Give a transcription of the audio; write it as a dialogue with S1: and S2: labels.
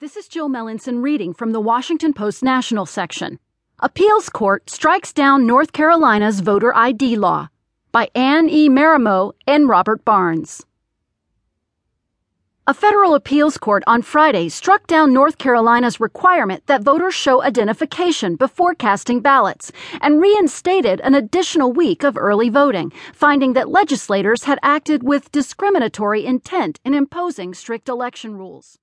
S1: This is Jill Melancon reading from the Washington Post National section. Appeals Court Strikes Down North Carolina's Voter ID Law by Anne E. Marimo and Robert Barnes. A federal appeals court on Friday struck down North Carolina's requirement that voters show identification before casting ballots and reinstated an additional week of early voting, finding that legislators had acted with discriminatory intent in imposing strict election rules.